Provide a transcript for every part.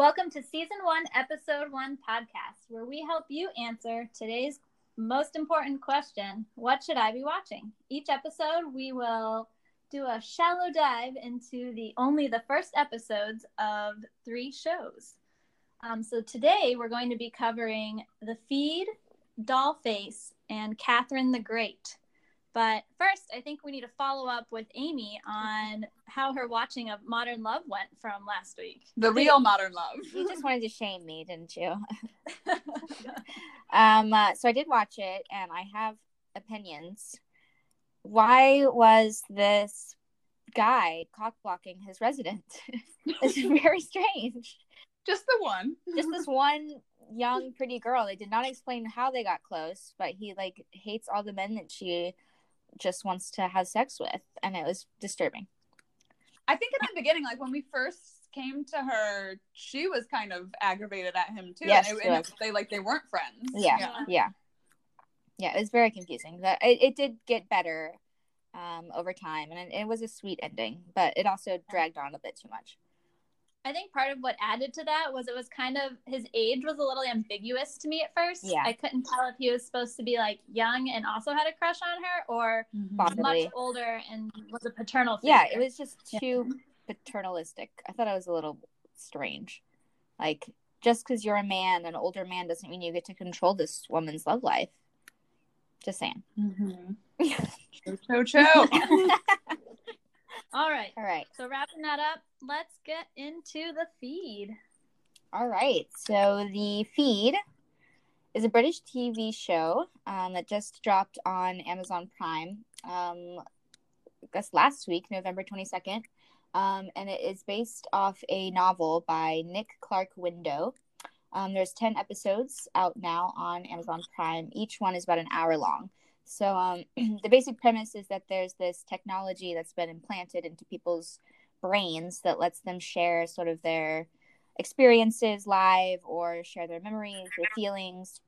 Welcome to Season 1, Episode 1 podcast, where we help you answer today's most important question What should I be watching? Each episode, we will do a shallow dive into the only the first episodes of three shows. Um, so today, we're going to be covering The Feed, Dollface, and Catherine the Great. But first, I think we need to follow up with Amy on how her watching of Modern Love went from last week. The real Modern Love. You just wanted to shame me, didn't you? um, uh, so I did watch it, and I have opinions. Why was this guy cock blocking his resident? it's very strange. Just the one. Just this one young, pretty girl. They did not explain how they got close, but he like hates all the men that she just wants to have sex with, and it was disturbing. I think in the beginning, like when we first came to her, she was kind of aggravated at him too. Yes, and, it, and they like they weren't friends. Yeah, yeah, yeah. it was very confusing. That it, it did get better um, over time, and it, it was a sweet ending, but it also dragged on a bit too much. I think part of what added to that was it was kind of his age was a little ambiguous to me at first. Yeah. I couldn't tell if he was supposed to be like young and also had a crush on her or Possibly. much older and was a paternal figure. Yeah, it was just Yeah. too paternalistic. I thought it was a little strange. Like, just because you're a man, an older man, doesn't mean you get to control this woman's love life. Just saying. Mm-hmm. Cho cho. All right. All right. So wrapping that up, let's get into the feed. All right. So the feed is a British TV show um, that just dropped on Amazon Prime. Um, I guess last week, November twenty second, um, and it is based off a novel by Nick Clark Windo. Um, there's ten episodes out now on Amazon Prime. Each one is about an hour long. So um, the basic premise is that there's this technology that's been implanted into people's brains that lets them share sort of their experiences live or share their memories their feelings.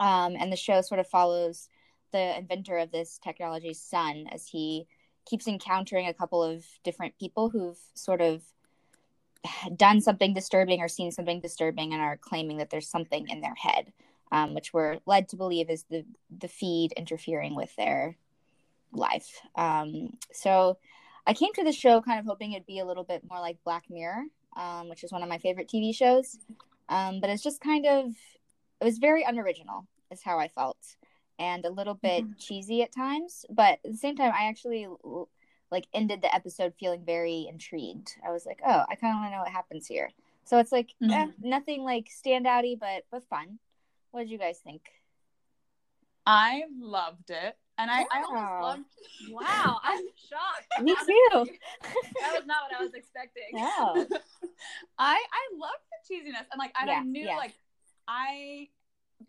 Um, and the show sort of follows the inventor of this technology's son as he keeps encountering a couple of different people who've sort of done something disturbing or seen something disturbing and are claiming that there's something in their head, um, which we're led to believe is the the feed interfering with their life. Um, so I came to the show kind of hoping it'd be a little bit more like Black Mirror, um, which is one of my favorite TV shows. Um, but it's just kind of, it was very unoriginal, is how I felt, and a little bit cheesy at times. But at the same time, I actually like ended the episode feeling very intrigued. I was like, oh, I kind of want to know what happens here. So it's like eh, Mhm. nothing like standouty, but but fun. What did you guys think? I loved it, and I, I almost Wow. loved. Wow, I'm shocked. Me too. that was not what I was expecting. No. I I love the cheesiness, and like I Yeah, knew yeah. like I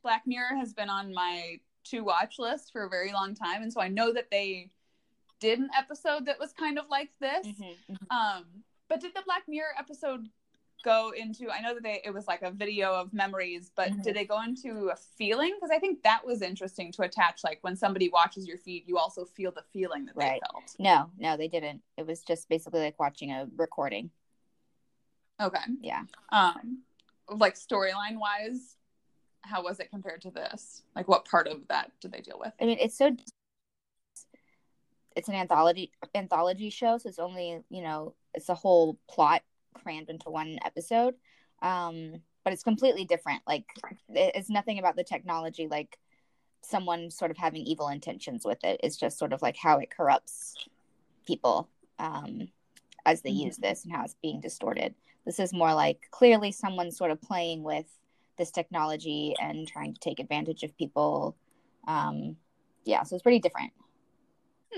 Black Mirror has been on my to watch list for a very long time, and so I know that they did an episode that was kind of like this. Mhm, mhm. Um, but did the Black Mirror episode go into? I know that they it was like a video of memories, but Mhm. did they go into a feeling? Because I think that was interesting to attach. Like when somebody watches your feed, you also feel the feeling that Right. they felt. No, no, they didn't. It was just basically like watching a recording. Okay. Yeah. Um, like storyline wise, how was it compared to this? Like what part of that did they deal with? I mean, it's so. It's an anthology anthology show, so it's only you know it's a whole plot crammed into one episode. Um, but it's completely different. Like it's nothing about the technology like someone sort of having evil intentions with it. It's just sort of like how it corrupts people um, as they Mhm. use this and how it's being distorted. This is more like clearly someone sort of playing with this technology and trying to take advantage of people. Um, yeah, so it's pretty different.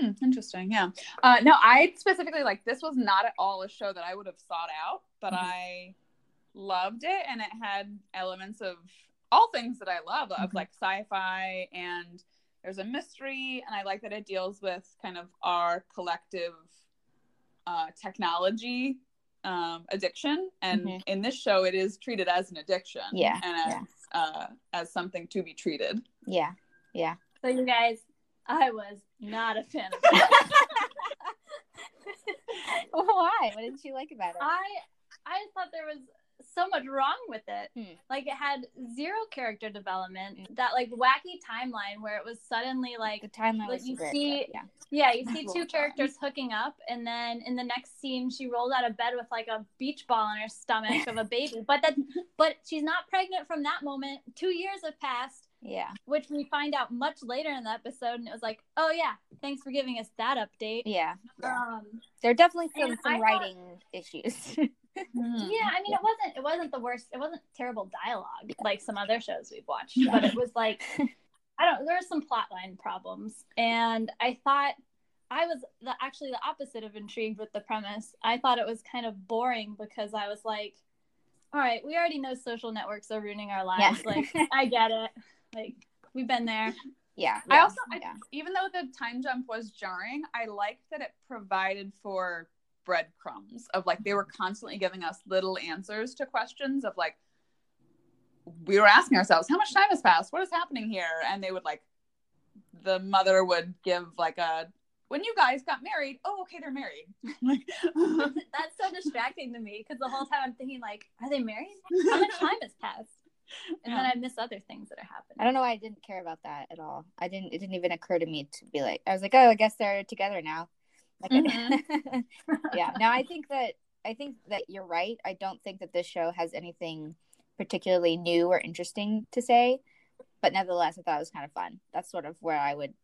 Hmm, interesting. Yeah. Uh, no, I specifically like this was not at all a show that I would have sought out, but Mhm. I loved it, and it had elements of all things that I love, of Mhm. like sci-fi, and there's a mystery, and I like that it deals with kind of our collective uh, technology um, addiction, and Mhm. in this show, it is treated as an addiction, Yeah, and as uh, as something to be treated. Yeah, yeah. So you guys, I was not a fan of it. Why? What didn't you like about it? I I thought there was so much wrong with it. Hmm. Like it had zero character development. That like wacky timeline where it was suddenly like the timeline like was you very see- yeah. yeah, you see two characters hooking up, and then in the next scene, she rolled out of bed with like a beach ball in her stomach of a baby. But that, but she's not pregnant from that moment. Two years have passed, Yeah. which we find out much later in the episode, and it was like, oh yeah, thanks for giving us that update. Yeah. yeah. Um, There are definitely some, some I thought- writing issues. Yeah, I mean, it wasn't it wasn't the worst. It wasn't terrible dialogue like some other shows we've watched, but it was like I don't. There were some plotline problems, and I thought I was the actually the opposite of intrigued with the premise. I thought it was kind of boring because I was like, all right, we already know social networks are ruining our lives. Yeah. Like, I get it. Like, we've been there. yeah. I yeah, also, I, yeah. even though the time jump was jarring, I liked that it provided for breadcrumbs of like they were constantly giving us little answers to questions of like we were asking ourselves how much time has passed what is happening here and they would like the mother would give like a when you guys got married oh okay they're married like That's so distracting to me because the whole time I'm thinking like, are they married? How much time has passed? And then I miss other things that are happening. I don't know why I didn't care about that at all. I didn't. It didn't even occur to me to be like. I was like, oh, I guess they're together now. Like, I- yeah. Now I think that I think that you're right. I don't think that this show has anything particularly new or interesting to say, but nevertheless, I thought it was kind of fun. That's sort of where I would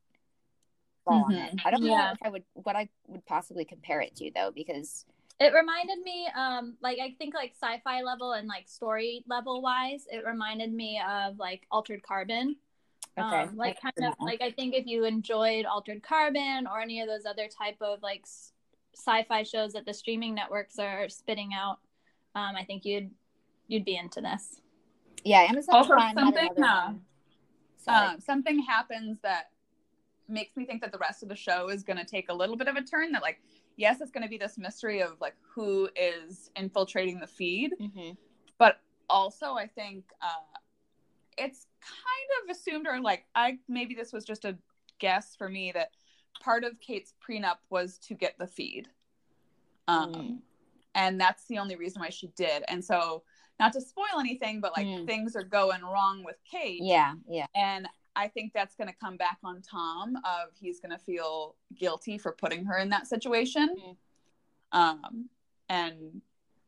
fall on it. Mhm. I don't know if I would what I would possibly compare it to though, because It reminded me, um, like I think like sci-fi level and like story level wise, it reminded me of like Altered Carbon. okay, Um, like kind Yeah. of like I think if you enjoyed Altered Carbon or any of those other type of like sci-fi shows that the streaming networks are spitting out, um, I think you'd you'd be into this. yeah, Amazon Also, Prime something, another uh, um, something happens that makes me think that the rest of the show is going to take a little bit of a turn that like yes it's going to be this mystery of like who is infiltrating the feed Mhm. but also i think uh it's kind of assumed or like i maybe this was just a guess for me that part of kate's prenup was to get the feed um Mm. and that's the only reason why she did and so not to spoil anything but like Mm. things are going wrong with kate Yeah, yeah. and I think that's going to come back on Tom of he's going to feel guilty for putting her in that situation. Mhm. Um, and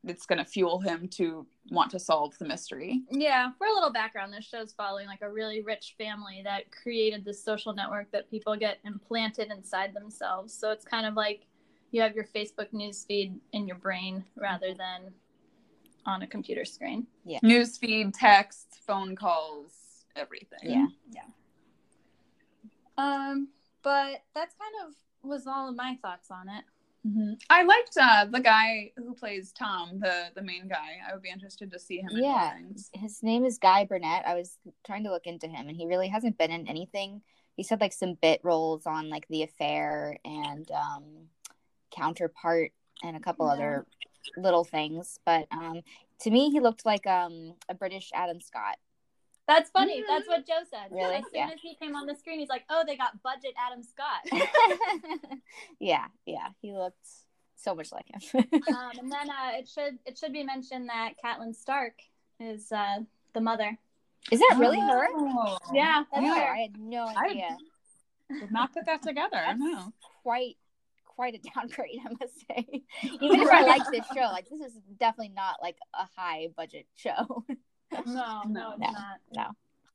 it's going to fuel him to want to solve the mystery. Yeah, for a little background, this show's following like a really rich family that created this social network that people get implanted inside themselves. So it's kind of like you have your Facebook news feed in your brain rather than on a computer screen. Yeah. Newsfeed, text, phone calls, everything. Yeah. Yeah. Um, but that's kind of was all of my thoughts on it. Mhm. I liked uh, the guy who plays Tom, the the main guy. I would be interested to see him. in Yeah. His name is Guy Burnet. I was trying to look into him, and he really hasn't been in anything. He said like some bit roles on like The Affair and um, Counterpart and a couple Yeah. other little things. But um, to me, he looked like um, a British Adam Scott. That's funny. That's what Joe said. Really? As soon Yeah. as he came on the screen, he's like, "Oh, they got budget Adam Scott." yeah, yeah, he looked so much like him. um, and then uh, it should it should be mentioned that Catelyn Stark is uh, the mother. is that really her? Oh. Yeah, that's No, her. I had no idea. I- idea. Did not put that together. That's No. quite quite a downgrade, I must say. Even if I like this show, like this is definitely not like a high budget show. No, no, it's No. not. no.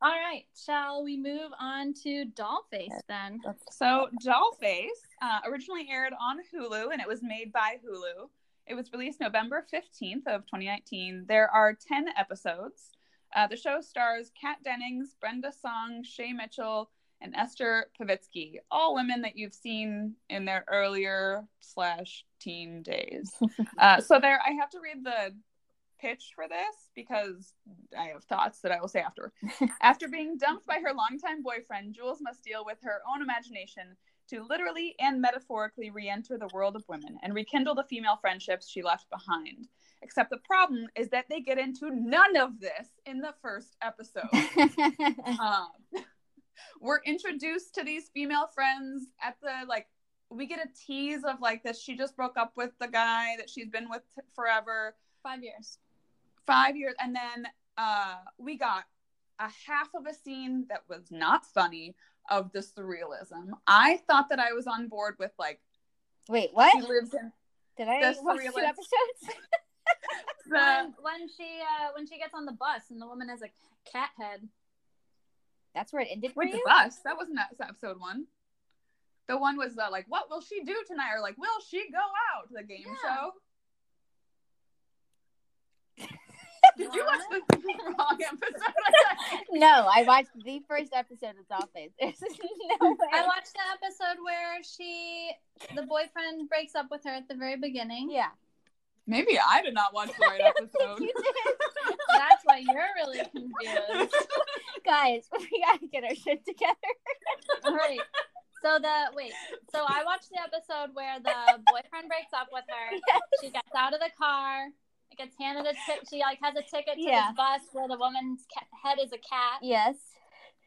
All right, shall we move on to Dollface then? So, Dollface uh, originally aired on Hulu and it was made by Hulu. It was released November 15th of 2019. There are 10 episodes. Uh, the show stars Kat Dennings, Brenda Song, Shay Mitchell, and Esther Povitsky, all women that you've seen in their earlier slash teen days. uh, so there, I have to read the pitch for this because I have thoughts that I will say after. After being dumped by her longtime boyfriend, Jules must deal with her own imagination to literally and metaphorically re enter the world of women and rekindle the female friendships she left behind. Except the problem is that they get into none of this in the first episode. um, we're introduced to these female friends at the like we get a tease of like that she just broke up with the guy that she's been with forever Five years. Five years, and then uh, we got a half of a scene that was not funny of the surrealism. I thought that I was on board with like Wait, what? she lives in Did I the watch two episodes? the when, when she uh when she gets on the bus and the woman has a cat head. That's where it ended for Wait, the bus. That wasn't that episode one. The one was uh, like, what will she do tonight? Or like, will she go out? To the game Yeah. show. Did you watch the wrong episode? No, I watched the first episode of Dollface. There's no way. I watched the episode where she the boyfriend breaks up with her at the very beginning. Yeah, Maybe I did not watch the right episode. you did, That's why you're really confused. guys. We gotta get our shit together. All right. So the wait, so I watched the episode where the boyfriend breaks up with her. She gets out of the car, gets handed a ticket. She like has a ticket to Yeah. this bus where the woman's ca- head is a cat. Yes,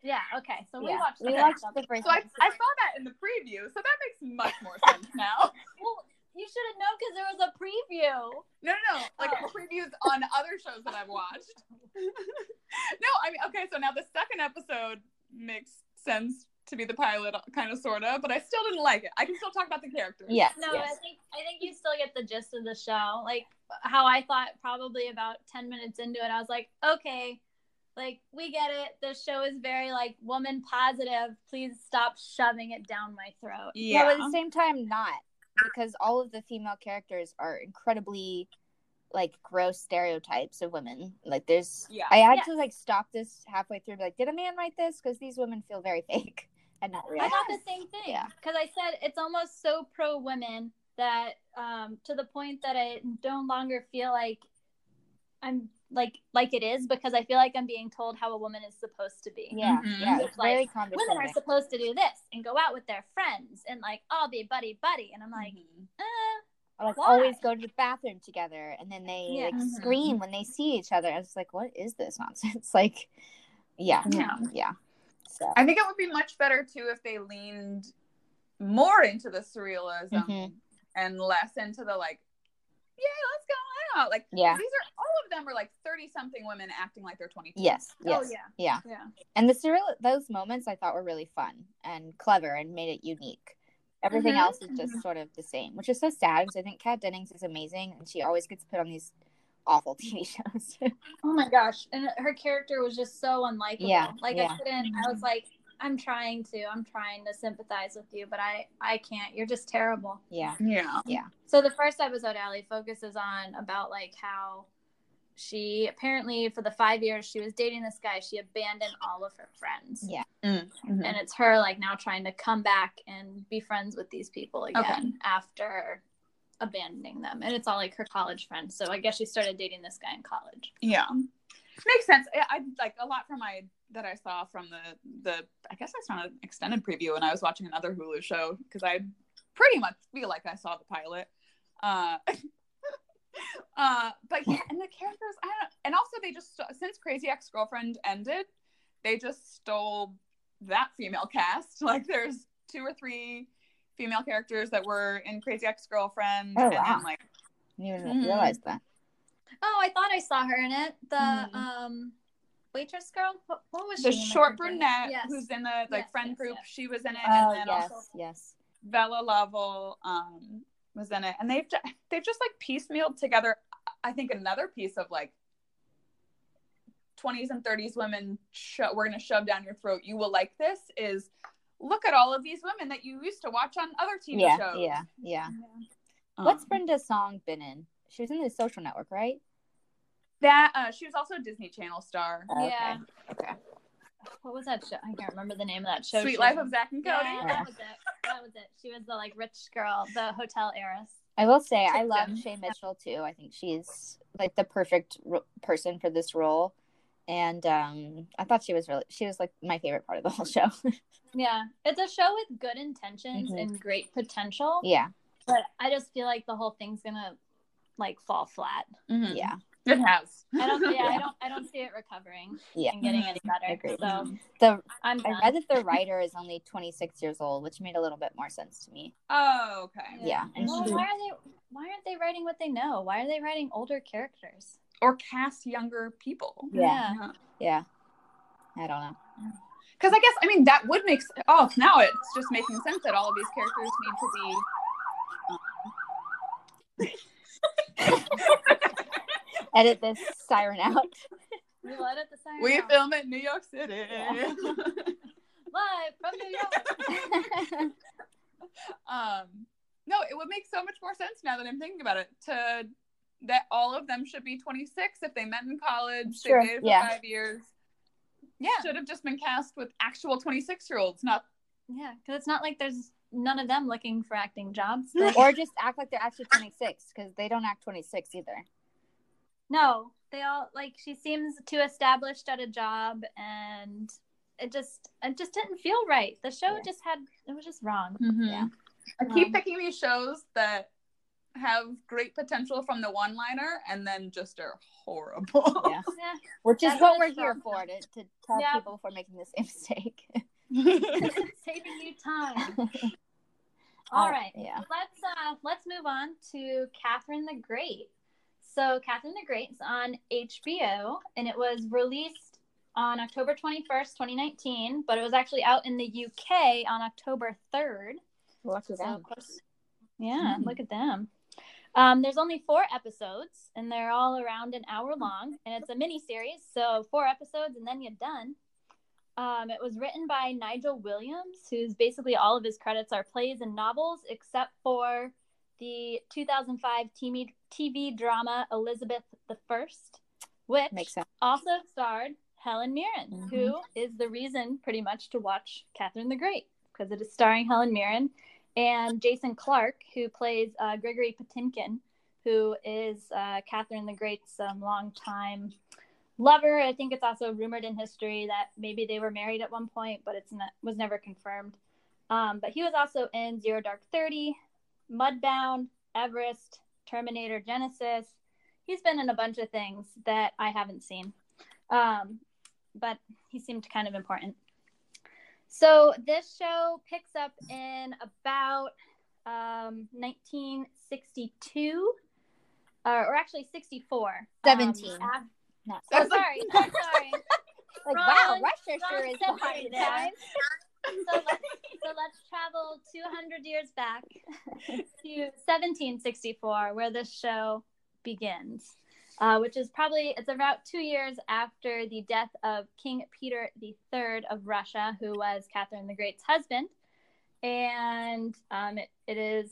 Yeah. Okay. So we yeah. watched. The we watched the first. So I. I saw that in the preview, so that makes much more sense now. Well, you should have known because there was a preview. No, no, no. Like Oh. previews on other shows that I've watched. no, I mean, okay, so now the second episode makes sense to be the pilot, kind of, sort of, but I still didn't like it. I can still talk about the characters. Yes, No, yes. I think I think you still get the gist of the show. Like how I thought probably about ten minutes into it, I was like, okay, like we get it. The show is very like woman positive. Please stop shoving it down my throat. Yeah, Yeah. but at the same time, not because all of the female characters are incredibly like gross stereotypes of women. Like, there's, Yeah. I had Yeah. to like stop this halfway through. and be Like, did a man write this? Because these women feel very fake and not real. I thought the same thing. Yeah. Because I said it's almost so pro women that um, to the point that I no longer feel like I'm like like it is because I feel like I'm being told how a woman is supposed to be. Yeah, Mhm. yeah, It's it's very like, condescending. Women are supposed to do this and go out with their friends and like all be buddy buddy. And I'm like, Mhm. eh. Or, like Why? always go to the bathroom together and then they Yeah. like Mhm. scream when they see each other. I was like, what is this nonsense? Like, yeah, Yeah. yeah. So I think it would be much better too if they leaned more into the surrealism Mhm. and less into the like, yeah, let's go out. Like, yeah, these are all of them are like 30 something women acting like they're twenty. yes, yes, Oh yeah. yeah. Yeah. And the surreal those moments I thought were really fun and clever and made it unique. Everything Mhm, else is just sort of the same, which is so sad because I think Kat Dennings is amazing and she always gets put on these awful TV shows. Oh my gosh. And her character was just so unlikable. Yeah, Like yeah. I couldn't I was like, I'm trying to, I'm trying to sympathize with you, but I I can't. You're just terrible. yeah, Yeah. Yeah. So the first episode, Allie, focuses on about like how she apparently for the five years she was dating this guy, she abandoned all of her friends. Yeah. Mhm. And it's her like now trying to come back and be friends with these people again Okay. after abandoning them. And it's all like her college friends. So I guess she started dating this guy in college. Yeah. Makes sense. I, I like a lot from my that I saw from the the I guess I saw an extended preview and I was watching another Hulu show because I pretty much feel like I saw the pilot. Uh uh but yeah, and the characters I don't and also they just since Crazy Ex-Girlfriend ended, they just stole that female cast. Like there's two or three female characters that were in Crazy Ex-Girlfriend Oh, and wow. then like I didn't even realize that. Oh, I thought I saw her in it. The Mhm. um waitress girl. What, what was the she? in short brunette Yes. who's in the like Yes, friend yes, group yes. she was in it Oh and then yes, also yes. vella lovell um was in it and they've ju- they've just like piecemealed together i think another piece of like 20s and 30s women sho- we're going to shove down your throat you will like this is look at all of these women that you used to watch on other tv Yeah, shows yeah, yeah. Um, What's Brenda's song been in? She was in the Social Network, right? that uh she was also a disney channel star Yeah. Okay. What was that show? I can't remember the name of that show. suite she life was of zach and cody Yeah, that was it. That was it. She was the like rich girl, the hotel heiress. I will say I love Shay Mitchell too. I think she's like the perfect ro- person for this role, and um, I thought she was really she was like my favorite part of the whole show. Yeah, it's a show with good intentions Mhm. and great potential, yeah, but I just feel like the whole thing's gonna like fall flat. Mhm. yeah, it has I don't. Yeah, I don't. I don't see it recovering yeah. and getting any better. Agreed. So The I'm. I read that the writer is only 26 years old, which made a little bit more sense to me. oh okay Yeah, and Well, why are they? Why aren't they writing what they know? Why are they writing older characters? Or cast younger people. Yeah. Yeah. I don't know. Because I guess I mean that would make s- oh now it's just making sense that all of these characters need to be. Edit this siren out. We will edit the sign We out. film in New York City. live from New York. um, no, it would make so much more sense now that I'm thinking about it. To that all of them should be 26 if they met in college. Sure, They dated for yeah. five years. Yeah. should have just been cast with actual 26 year olds, not yeah, because it's not like there's none of them looking for acting jobs. Like, or just act like they're actually 26 because they don't act 26 either. no, they all like she seems too established at a job, and it just it just didn't feel right. The show Yeah. just had it was just wrong. Yeah. I keep Um, picking these shows that have great potential from the one liner and then just are horrible. Yeah. Yeah, Which is That's what what we're here for to, to tell Yeah. people before making the same mistake. saving you time. All Uh, right. Yeah. let's uh let's move on to Catherine the Great. So Catherine the Great's on HBO and it was released on October 21st, 2019, but it was actually out in the UK on October 3rd. Lucky So, them. course, yeah, Mm. look at them. Um, there's only four episodes, and they're all around an hour long, and it's a mini series, so four episodes, and then you're done. Um, it was written by Nigel Williams, who's basically all of his credits are plays and novels, except for the 2005 TV, TV drama Elizabeth the First, which also starred Helen Mirren, Mhm. who is the reason pretty much to watch Catherine the Great because it is starring Helen Mirren and Jason Clarke, who plays uh, Gregory Potemkin, who is uh, Catherine the Great's um, longtime lover. I think it's also rumored in history that maybe they were married at one point, but it's not was never confirmed. Um, but he was also in Zero Dark Thirty, Mudbound, Everest, Terminator Genisys. He's been in a bunch of things that I haven't seen, um, but he seemed kind of important. So this show picks up in about um, 1962, uh, or actually 64. um, 17. af- Not oh, That's like- sorry, sorry, sorry. like, wrong- wow, Russia sure is century behind there. time. so, let's, so let's travel 200 years back to 1764, where this show begins, uh, which is probably it's about two years after the death of King Peter III of Russia, who was Catherine the Great's husband, and um, it, it is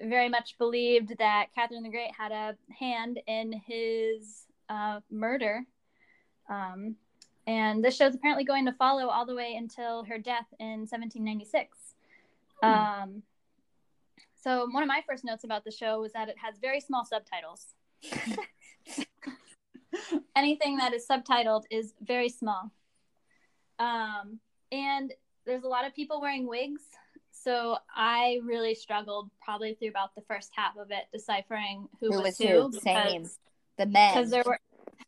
very much believed that Catherine the Great had a hand in his uh, murder. Um, and this show's apparently going to follow all the way until her death in 1796. Um, so one of my first notes about the show was that it has very small subtitles. Anything that is subtitled is very small. Um, and there's a lot of people wearing wigs. So I really struggled probably through about the first half of it, deciphering who, Who was, was who. who? Same. The men. because there were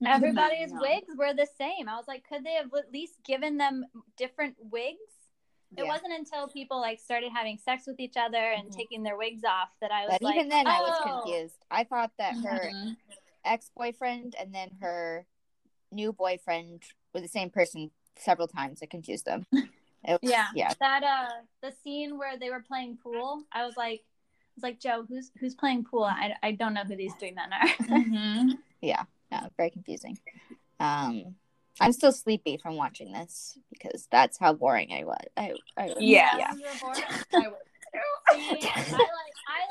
everybody's wigs were the same. I was like, could they have at least given them different wigs? It Yeah. wasn't until people like started having sex with each other and Mhm. taking their wigs off that I was But like, even then, I was "Oh." confused. I thought that her Mhm. Ex boyfriend and then her new boyfriend were the same person several times. It confused them. It was, Yeah. Yeah. That uh, the scene where they were playing pool, I was like, I was like, Joe, who's who's playing pool? I, I don't know who these three men are. Mhm. Yeah. Very confusing. Um, I'm still sleepy from watching this because that's how boring I was. I, I was- Yeah. Yeah. you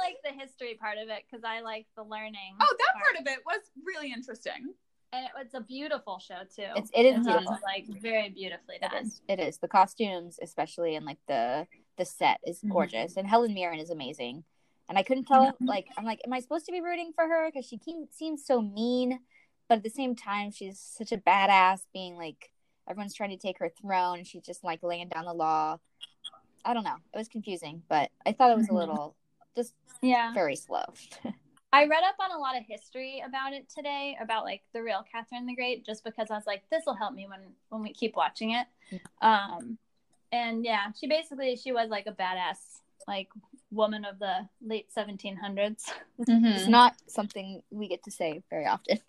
were bored? I would too. See, I like the history part of it because I like the learning. Oh, that part of it was really interesting. and it, it's a beautiful show too. It's, it is It's beautiful. also, like very beautifully done. is. It is. The costumes, especially and like the the set, is Mhm. gorgeous, and Helen Mirren is amazing. And I couldn't tell. Mhm. Like, I'm like, am I supposed to be rooting for her because she ke- seems so mean, but at the same time, she's such a badass, being like everyone's trying to take her throne, she's just like laying down the law. I don't know. It was confusing, but I thought it was a Mhm. little just Yeah, very slow. I read up on a lot of history about it today, about like the real Catherine the Great, just because I was like, this will help me when when we keep watching it. Um, and yeah, she basically she was like a badass like woman of the late 1700s. It's not something we get to say very often.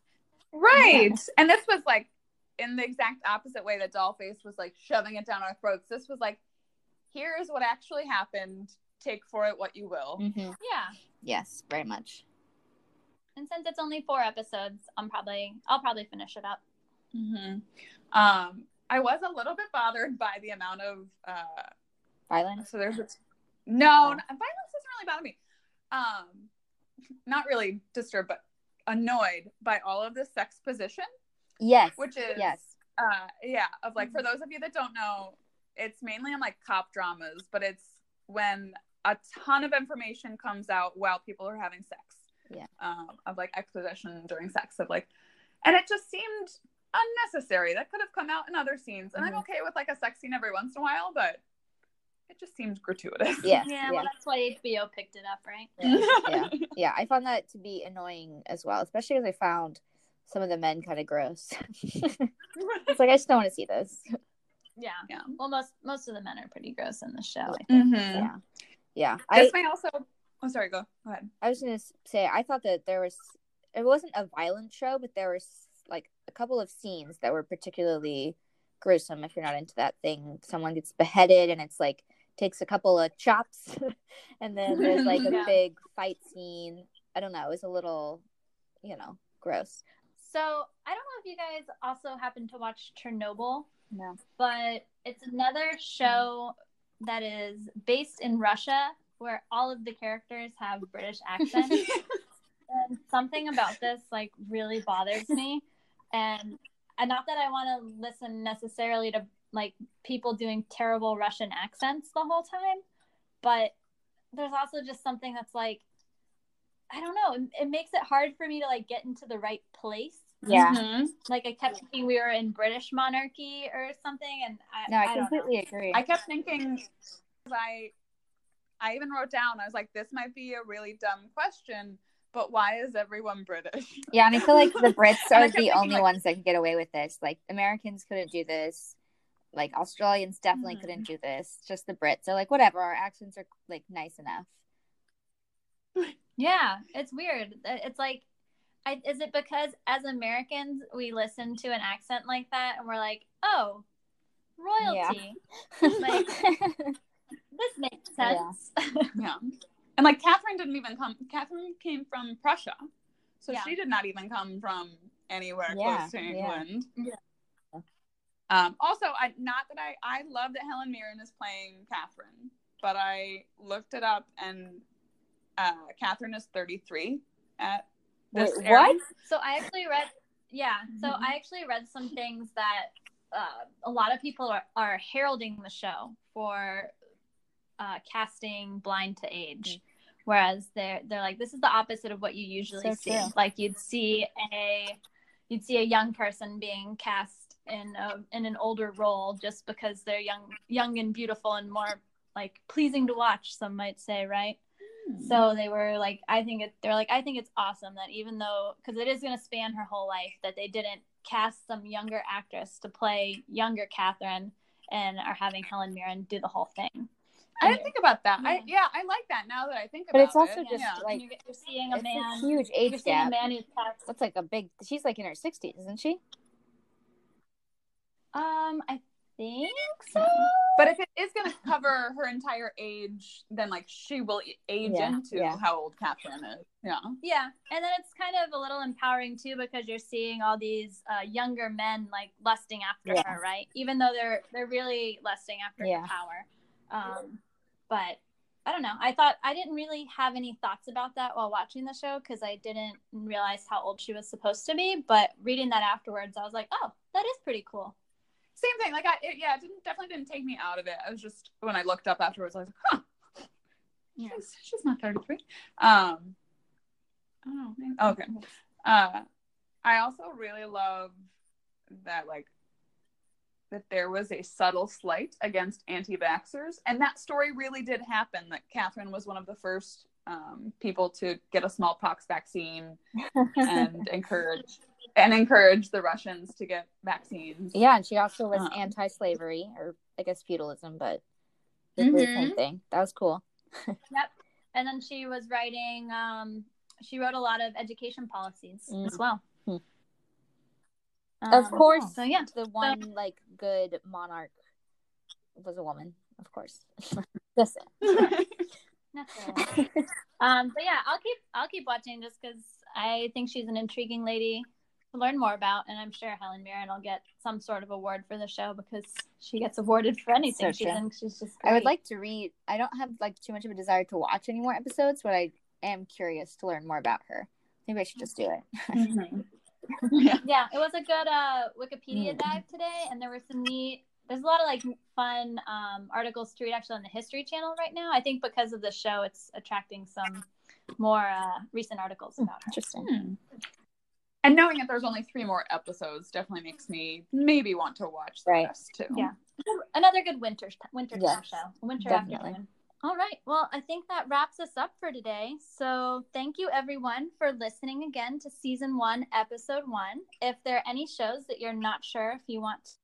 Right. And this was like in the exact opposite way that Dollface was like shoving it down our throats. This was like, here's what actually happened. Take for it what you will. Mhm. Yeah. Yes, very much. And since it's only four episodes, I'm probably I'll probably finish it up. hmm Um, I was a little bit bothered by the amount of uh, Violence. so there's no Oh. violence doesn't really bother me. Um, not really disturbed, but annoyed by all of the sex position, Yes. which is yes. uh yeah of like for those of you that don't know it's mainly in like cop dramas but it's when a ton of information comes out while people are having sex Yeah. um, of like exposition during sex of like and it just seemed unnecessary that could have come out in other scenes and i'm Mhm. okay with like a sex scene every once in a while but it just seemed gratuitous Yes. yeah, Yeah. well that's why HBO picked it up, right? yeah. Yeah. I found that to be annoying as well, especially as I found some of the men kind of gross. it's like I just don't want to see this. Yeah. Yeah. Well most most of the men are pretty gross in the show. I think. Yeah. Yeah. I this may also oh sorry go go ahead I was gonna say I thought that there was it wasn't a violent show, but there was like a couple of scenes that were particularly gruesome. If you're not into that thing, someone gets beheaded, and it's like takes a couple of chops, and then there's like a Yeah. big fight scene. I don't know. It was a little, you know, gross. So I don't know if you guys also happen to watch Chernobyl, No. but it's another show that is based in Russia where all of the characters have British accents. and something about this like really bothers me. And and not that I want to listen necessarily to like people doing terrible Russian accents the whole time, but there's also just something that's like I don't know, it, it makes it hard for me to like get into the right place Yeah. Mhm. like I kept thinking we were in British monarchy or something, and I No, I, don't completely agree. I kept thinking, I, I even wrote down. I was like, this might be a really dumb question, but why is everyone British? Yeah, and I feel like the Brits are the thinking, only like- ones that can get away with this. Like Americans couldn't do this. Like Australians definitely Mhm. couldn't do this. Just the Brits. So like whatever, our accents are like nice enough. Yeah, it's weird. It's like, I, is it because as Americans we listen to an accent like that and we're like, oh, royalty. Like- This makes sense. yeah, and like Catherine didn't even come. Catherine came from Prussia, so Yeah. she did not even come from anywhere Yeah, close to yeah. England. Yeah. Um, also, I not that I I love that Helen Mirren is playing Catherine, but I looked it up and uh, Catherine is 33 at this Wait, era. what? So I actually read, yeah. So Mhm. I actually read some things that uh, a lot of people are, are heralding the show for uh, casting blind to age, whereas they're they're like this is the opposite of what you usually So see. true. Like you'd see a you'd see a young person being cast in a, in an older role just because they're young young and beautiful and more like pleasing to watch. Some might say, right? So they were like, I think it, they're like, I think it's awesome that even though, because it is going to span her whole life, that they didn't cast some younger actress to play younger Catherine and are having Helen Mirren do the whole thing. I didn't think about that. I Yeah. yeah, I like that now that I think about it. But about it's also it. just yeah. like And you're, you're seeing a it's man, a huge you're age seeing a gap. man who's cast. That's like a big. She's like in her sixties, isn't she? Um, I think so. But if it is going to cover her entire age, then like she will age Yeah, into yeah. how old Catherine is. Yeah. Yeah, and then it's kind of a little empowering too because you're seeing all these uh, younger men like lusting after her, right? Even though they're they're really lusting after Yeah. her power. Um, but I don't know. I thought I didn't really have any thoughts about that while watching the show because I didn't realize how old she was supposed to be. But reading that afterwards, I was like, oh, that is pretty cool. Same thing. Like I it, yeah, it didn't definitely didn't take me out of it. I was just when I looked up afterwards, I was like, huh. Yeah. She's, she's not 33. Um oh, okay. Uh I also really love that like that there was a subtle slight against anti-vaxxers and that story really did happen that catherine was one of the first um, people to get a smallpox vaccine and encourage and encourage the russians to get vaccines yeah, and she also was Um. anti-slavery, or I guess feudalism, but the Mhm. same thing. That was cool. Yep. And then she was writing. Um, she wrote a lot of education policies Mm. as well. of Um, course, So yeah, the one like good monarch was a woman. Of course. Saying. Naturally. um, but yeah, I'll keep I'll keep watching just because I think she's an intriguing lady learn more about, and I'm sure Helen Mirren will get some sort of award for the show because she gets awarded for anything So she's true. in. She's just. I would like to read. I don't have like too much of a desire to watch any more episodes, but I am curious to learn more about her. Maybe I should just do it. Mhm. yeah. Yeah, it was a good uh, Wikipedia Mm. dive today, and there were some neat. There's a lot of like fun um, articles to read actually on the History Channel right now. I think because of the show, it's attracting some more uh, recent articles about her. Interesting. Hmm. And knowing that there's only three more episodes definitely makes me maybe want to watch the Right. rest too. Yeah. Another good winter winter time Yes, show. Winter definitely. afternoon. All right. Well, I think that wraps us up for today. So thank you everyone for listening again to season one, episode one. If there are any shows that you're not sure if you want,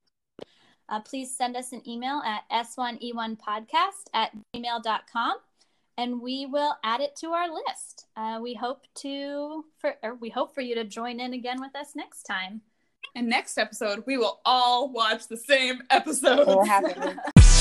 uh, please send us an email at s1e1podcast at gmail.com and we will add it to our list. Uh, we hope to for or we hope for you to join in again with us next time. And next episode, we will all watch the same episode. It will happen.